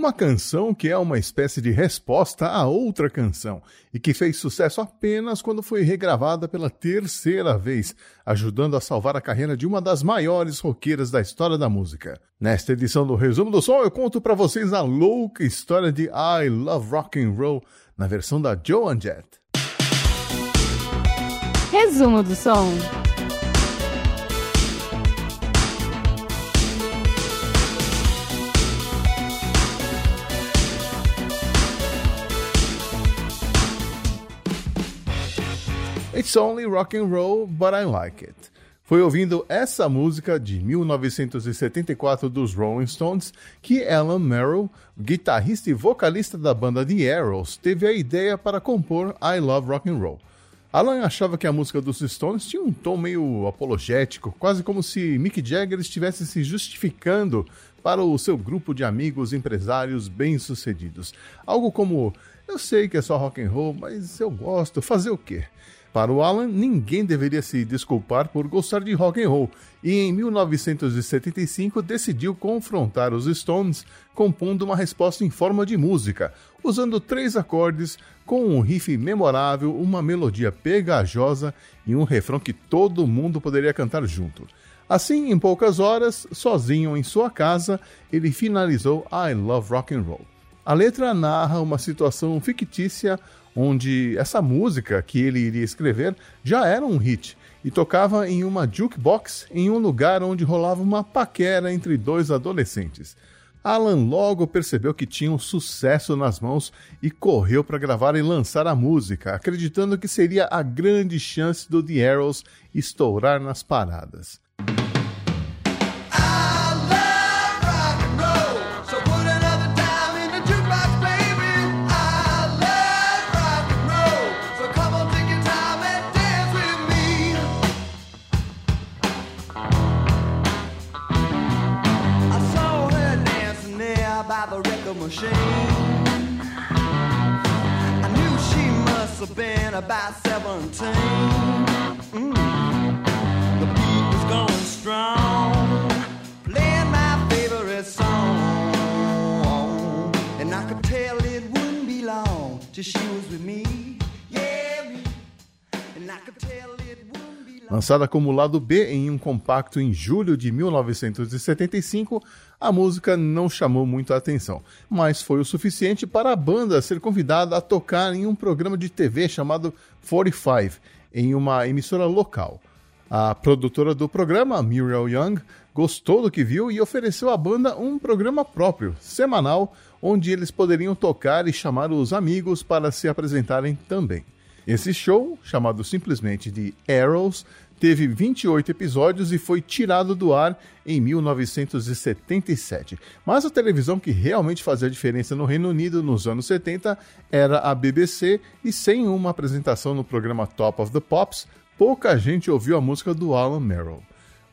uma canção que é uma espécie de resposta a outra canção e que fez sucesso apenas quando foi regravada pela terceira vez, ajudando a salvar a carreira de uma das maiores roqueiras da história da música. Nesta edição do Resumo do Som, eu conto para vocês a louca história de I Love Rock and Roll na versão da Joan Jett. Resumo do Som. It's Only Rock and Roll, But I Like It. Foi ouvindo essa música de 1974 dos Rolling Stones que Alan Merrill, guitarrista e vocalista da banda The Arrows, teve a ideia para compor I Love Rock and Roll. Alan achava que a música dos Stones tinha um tom meio apologético, quase como se Mick Jagger estivesse se justificando para o seu grupo de amigos empresários bem-sucedidos. Algo como: eu sei que é só rock and roll, mas eu gosto, fazer o quê? Para o Alan, ninguém deveria se desculpar por gostar de rock and roll, e em 1975 decidiu confrontar os Stones, compondo uma resposta em forma de música, usando três acordes com um riff memorável, uma melodia pegajosa e um refrão que todo mundo poderia cantar junto. Assim, em poucas horas, sozinho em sua casa, ele finalizou I Love Rock and Roll. A letra narra uma situação fictícia onde essa música que ele iria escrever já era um hit e tocava em uma jukebox em um lugar onde rolava uma paquera entre dois adolescentes. Alan logo percebeu que tinha um sucesso nas mãos e correu para gravar e lançar a música, acreditando que seria a grande chance do The Arrows estourar nas paradas. Machine. I knew she must have been about 17. Mm. The beat was going strong, playing my favorite song. And I could tell it wouldn't be long till she was with me. Yeah, me. And I could tell it. Lançada como lado B em um compacto em julho de 1975, a música não chamou muito a atenção, mas foi o suficiente para a banda ser convidada a tocar em um programa de TV chamado 45, em uma emissora local. A produtora do programa, Muriel Young, gostou do que viu e ofereceu à banda um programa próprio, semanal, onde eles poderiam tocar e chamar os amigos para se apresentarem também. Esse show, chamado simplesmente de Arrows, teve 28 episódios e foi tirado do ar em 1977. Mas a televisão que realmente fazia diferença no Reino Unido nos anos 70 era a BBC, e sem uma apresentação no programa Top of the Pops, pouca gente ouviu a música do Alan Merrill.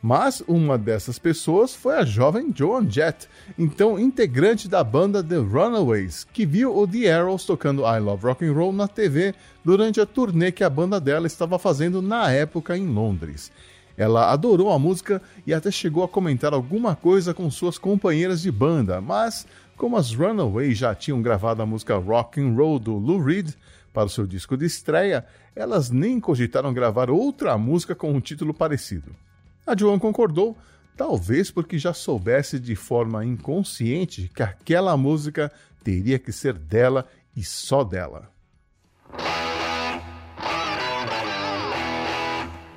Mas uma dessas pessoas foi a jovem Joan Jett, então integrante da banda The Runaways, que viu o The Arrows tocando I Love Rock and Roll na TV durante a turnê que a banda dela estava fazendo na época em Londres. Ela adorou a música e até chegou a comentar alguma coisa com suas companheiras de banda, mas como as Runaways já tinham gravado a música Rock and Roll do Lou Reed para o seu disco de estreia, elas nem cogitaram gravar outra música com um título parecido. A Joan concordou, talvez porque já soubesse de forma inconsciente que aquela música teria que ser dela e só dela.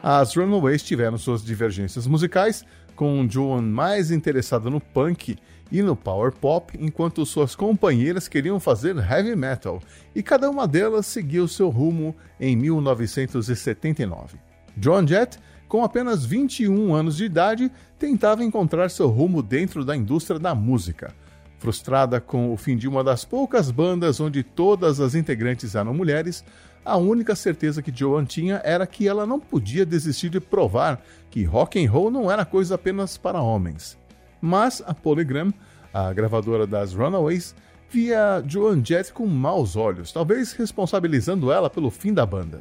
As Runaways tiveram suas divergências musicais, com Joan mais interessada no punk e no power pop, enquanto suas companheiras queriam fazer heavy metal, e cada uma delas seguiu seu rumo em 1979. Joan Jett com apenas 21 anos de idade, tentava encontrar seu rumo dentro da indústria da música. Frustrada com o fim de uma das poucas bandas onde todas as integrantes eram mulheres, a única certeza que Joan tinha era que ela não podia desistir de provar que rock and roll não era coisa apenas para homens. Mas a Polygram, a gravadora das Runaways, via Joan Jett com maus olhos, talvez responsabilizando ela pelo fim da banda.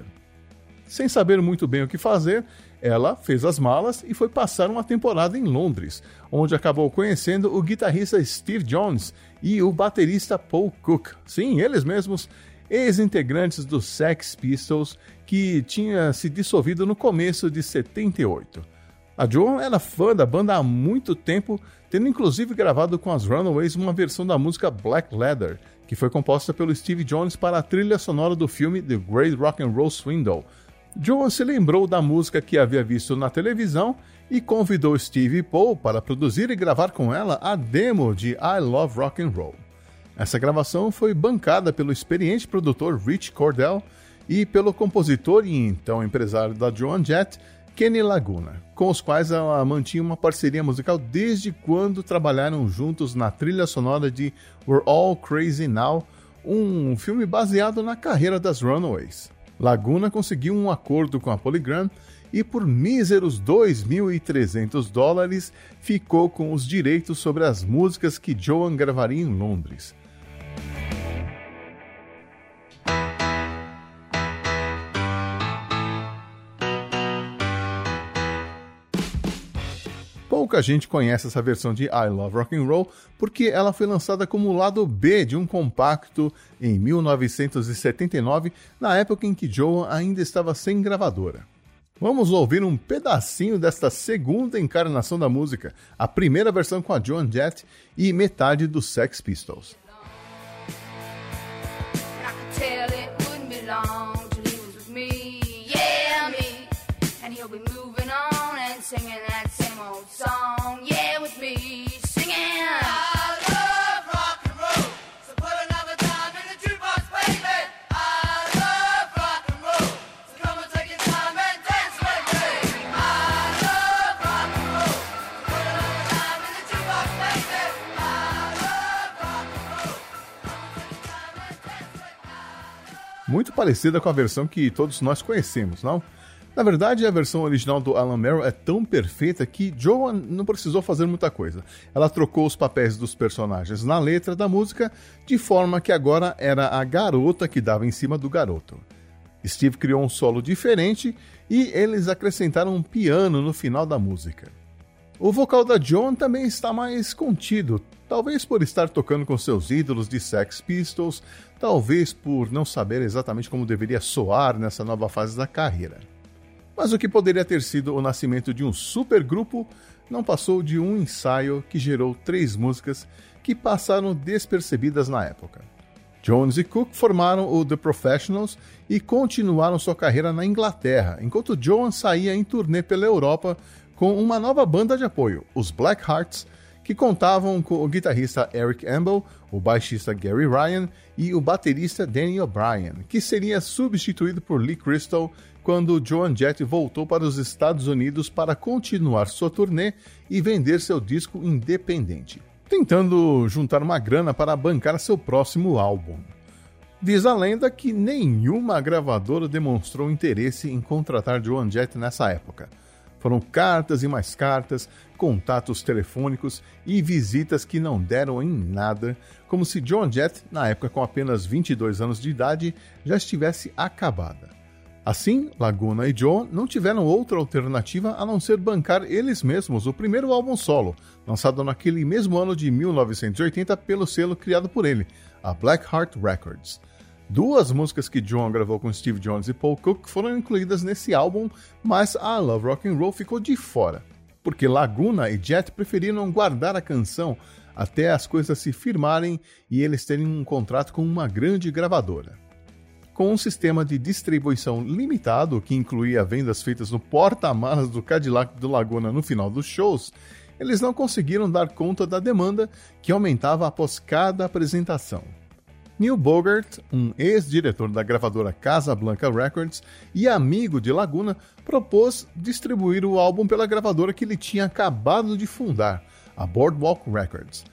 Sem saber muito bem o que fazer, ela fez as malas e foi passar uma temporada em Londres, onde acabou conhecendo o guitarrista Steve Jones e o baterista Paul Cook. Sim, eles mesmos, ex-integrantes dos Sex Pistols, que tinha se dissolvido no começo de 78. A Joan era fã da banda há muito tempo, tendo inclusive gravado com as Runaways uma versão da música Black Leather, que foi composta pelo Steve Jones para a trilha sonora do filme The Great Rock and Roll Swindle. Joan se lembrou da música que havia visto na televisão e convidou Steve Paul para produzir e gravar com ela a demo de I Love Rock and Roll. Essa gravação foi bancada pelo experiente produtor Rich Cordell e pelo compositor e então empresário da Joan Jett, Kenny Laguna, com os quais ela mantinha uma parceria musical desde quando trabalharam juntos na trilha sonora de We're All Crazy Now, um filme baseado na carreira das Runaways. Laguna conseguiu um acordo com a Polygram e por míseros 2.300 dólares ficou com os direitos sobre as músicas que Joan gravaria em Londres. Pouca gente conhece essa versão de I Love Rock and Roll porque ela foi lançada como lado B de um compacto em 1979, na época em que Joan ainda estava sem gravadora. Vamos ouvir um pedacinho desta segunda encarnação da música, a primeira versão com a Joan Jett e metade dos Sex Pistols. Singing song, yeah, with me, singing. Rock and roll, so put another baby. Rock and roll, so come take time and dance rock and roll, so put another baby. Rock and roll. Muito parecida com a versão que todos nós conhecemos, não? Na verdade, a versão original do Alan Merrill é tão perfeita que Joan não precisou fazer muita coisa. Ela trocou os papéis dos personagens na letra da música, de forma que agora era a garota que dava em cima do garoto. Steve criou um solo diferente e eles acrescentaram um piano no final da música. O vocal da Joan também está mais contido, talvez por estar tocando com seus ídolos de Sex Pistols, talvez por não saber exatamente como deveria soar nessa nova fase da carreira. Mas o que poderia ter sido o nascimento de um supergrupo não passou de um ensaio que gerou três músicas que passaram despercebidas na época. Jones e Cook formaram o The Professionals e continuaram sua carreira na Inglaterra, enquanto Jones saía em turnê pela Europa com uma nova banda de apoio, os Black Hearts, que contavam com o guitarrista Eric Amble, o baixista Gary Ryan e o baterista Danny O'Brien, que seria substituído por Lee Crystal quando Joan Jett voltou para os Estados Unidos para continuar sua turnê e vender seu disco independente, tentando juntar uma grana para bancar seu próximo álbum. Diz a lenda que nenhuma gravadora demonstrou interesse em contratar Joan Jett nessa época. Foram cartas e mais cartas, contatos telefônicos e visitas que não deram em nada, como se Joan Jett, na época com apenas 22 anos de idade, já estivesse acabada. Assim, Laguna e John não tiveram outra alternativa a não ser bancar eles mesmos o primeiro álbum solo, lançado naquele mesmo ano de 1980 pelo selo criado por ele, a Black Heart Records. Duas músicas que John gravou com Steve Jones e Paul Cook foram incluídas nesse álbum, mas a Love Rock and Roll ficou de fora, porque Laguna e Jet preferiram guardar a canção até as coisas se firmarem e eles terem um contrato com uma grande gravadora com um sistema de distribuição limitado que incluía vendas feitas no porta-malas do Cadillac do Laguna no final dos shows, eles não conseguiram dar conta da demanda que aumentava após cada apresentação. Neil Bogart, um ex-diretor da gravadora Casablanca Records e amigo de Laguna, propôs distribuir o álbum pela gravadora que ele tinha acabado de fundar, a Boardwalk Records.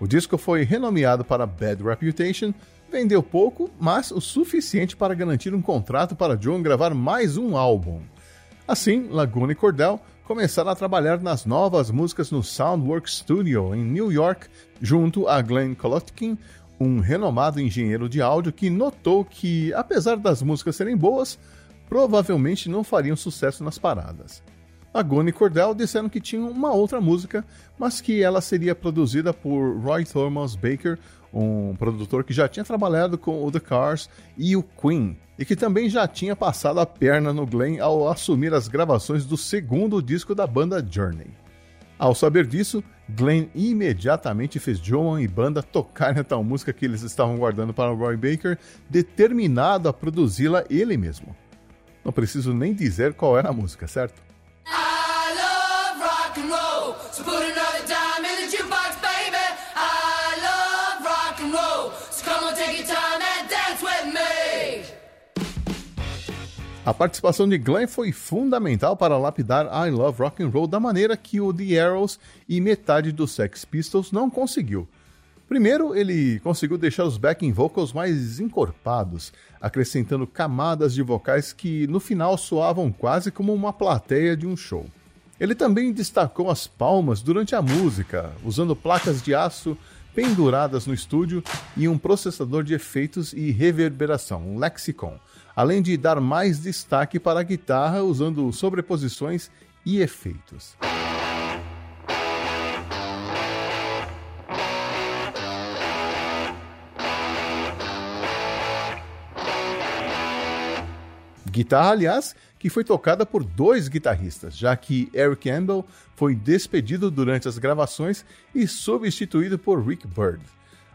O disco foi renomeado para Bad Reputation Vendeu pouco, mas o suficiente para garantir um contrato para John gravar mais um álbum. Assim, Laguna e Cordell começaram a trabalhar nas novas músicas no Soundworks Studio em New York, junto a Glenn Kolotkin, um renomado engenheiro de áudio que notou que, apesar das músicas serem boas, provavelmente não fariam sucesso nas paradas. A Gone e Cordell disseram que tinham uma outra música, mas que ela seria produzida por Roy Thomas Baker, um produtor que já tinha trabalhado com o The Cars e o Queen, e que também já tinha passado a perna no Glenn ao assumir as gravações do segundo disco da banda Journey. Ao saber disso, Glenn imediatamente fez Joan e banda tocarem a tal música que eles estavam guardando para o Roy Baker, determinado a produzi-la ele mesmo. Não preciso nem dizer qual era a música, certo? I love rock and roll, so A participação de Glenn foi fundamental para lapidar I Love Rock and Roll da maneira que o The Arrows e metade dos Sex Pistols não conseguiu. Primeiro, ele conseguiu deixar os backing vocals mais encorpados, acrescentando camadas de vocais que no final soavam quase como uma plateia de um show. Ele também destacou as palmas durante a música, usando placas de aço penduradas no estúdio e um processador de efeitos e reverberação, um Lexicon, além de dar mais destaque para a guitarra usando sobreposições e efeitos. Guitarra, aliás, que foi tocada por dois guitarristas, já que Eric Campbell foi despedido durante as gravações e substituído por Rick Bird.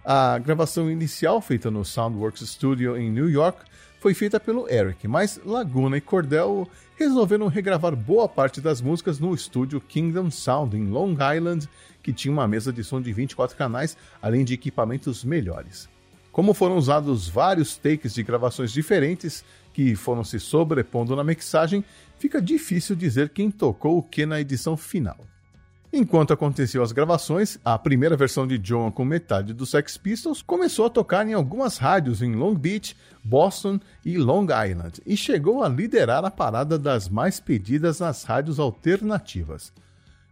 A gravação inicial, feita no Soundworks Studio em New York, foi feita pelo Eric, mas Laguna e Cordell resolveram regravar boa parte das músicas no estúdio Kingdom Sound em Long Island, que tinha uma mesa de som de 24 canais, além de equipamentos melhores. Como foram usados vários takes de gravações diferentes que foram se sobrepondo na mixagem, fica difícil dizer quem tocou o que na edição final. Enquanto aconteciam as gravações, a primeira versão de John com metade dos Sex Pistols começou a tocar em algumas rádios em Long Beach, Boston e Long Island e chegou a liderar a parada das mais pedidas nas rádios alternativas.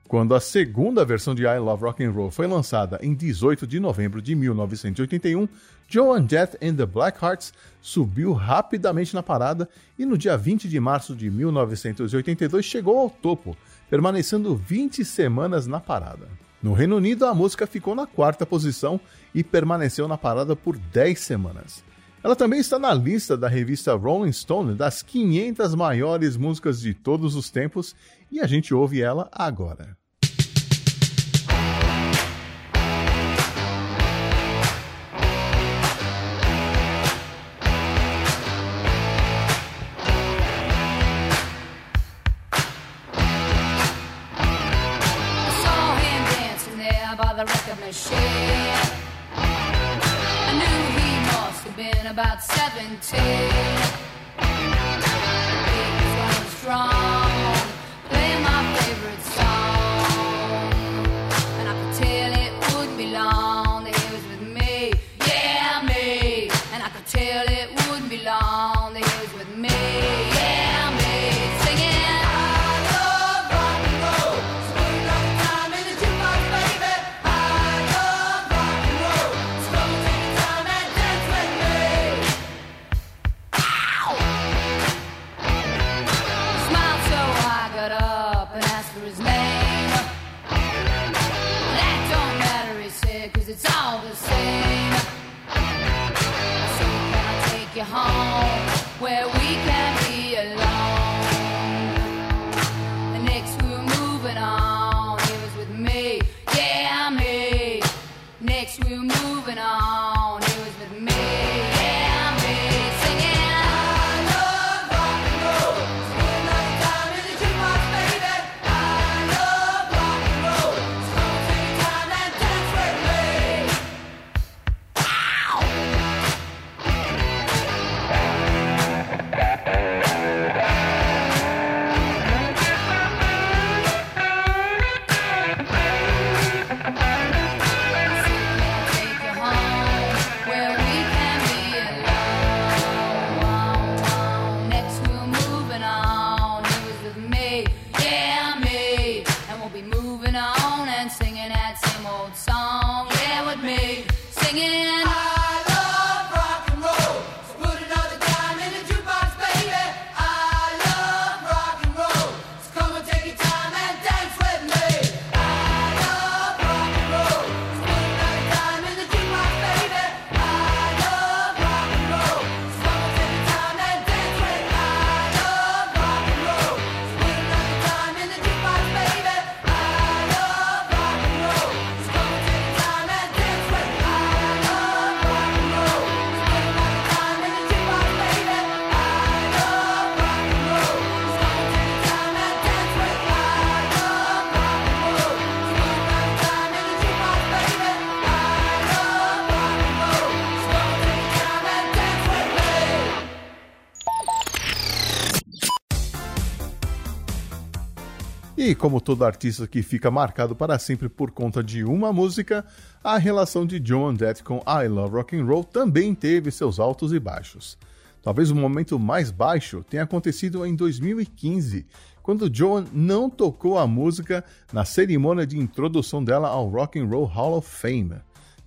Quando a segunda versão de I Love Rock and Roll foi lançada em 18 de novembro de 1981, Joan Jett and the Blackhearts subiu rapidamente na parada e no dia 20 de março de 1982 chegou ao topo, permanecendo 20 semanas na parada. No Reino Unido, a música ficou na quarta posição e permaneceu na parada por 10 semanas. Ela também está na lista da revista Rolling Stone das 500 maiores músicas de todos os tempos e a gente ouve ela agora. The record machine. I knew he must have been about 17. He was strong, playing my favorite como todo artista que fica marcado para sempre por conta de uma música, a relação de Joan Jett com I Love Rock and Roll também teve seus altos e baixos. Talvez o momento mais baixo tenha acontecido em 2015, quando Joan não tocou a música na cerimônia de introdução dela ao Rock and Roll Hall of Fame.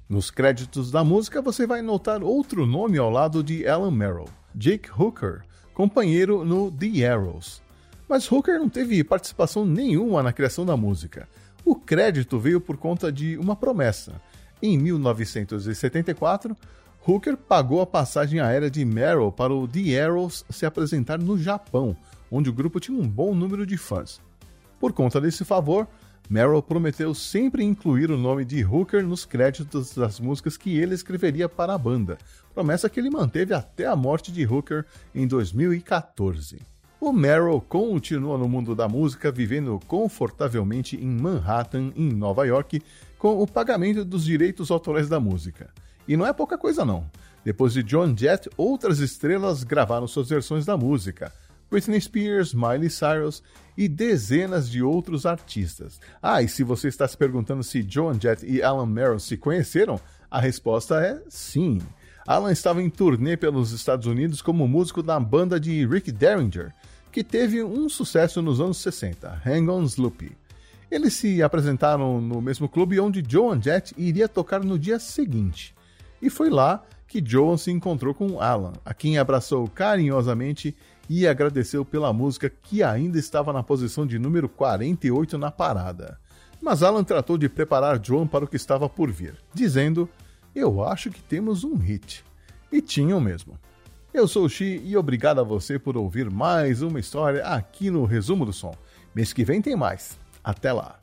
Nos créditos da música você vai notar outro nome ao lado de Alan Merrill, Jake Hooker, companheiro no The Arrows. Mas Hooker não teve participação nenhuma na criação da música. O crédito veio por conta de uma promessa. Em 1974, Hooker pagou a passagem aérea de Merrill para o The Arrows se apresentar no Japão, onde o grupo tinha um bom número de fãs. Por conta desse favor, Merrill prometeu sempre incluir o nome de Hooker nos créditos das músicas que ele escreveria para a banda, promessa que ele manteve até a morte de Hooker em 2014. O Merrill continua no mundo da música, vivendo confortavelmente em Manhattan, em Nova York, com o pagamento dos direitos autorais da música. E não é pouca coisa não. Depois de John Jett, outras estrelas gravaram suas versões da música. Britney Spears, Miley Cyrus e dezenas de outros artistas. Ah, e se você está se perguntando se Joan Jett e Alan Merrill se conheceram, a resposta é sim. Alan estava em turnê pelos Estados Unidos como músico da banda de Rick Derringer, que teve um sucesso nos anos 60, Hang On Sloopy. Eles se apresentaram no mesmo clube onde Joan Jett iria tocar no dia seguinte. E foi lá que Joan se encontrou com Alan, a quem abraçou carinhosamente e agradeceu pela música que ainda estava na posição de número 48 na parada. Mas Alan tratou de preparar Joan para o que estava por vir, dizendo: Eu acho que temos um hit. E tinham mesmo. Eu sou o Xi e obrigado a você por ouvir mais uma história aqui no Resumo do Som. Mês que vem tem mais. Até lá!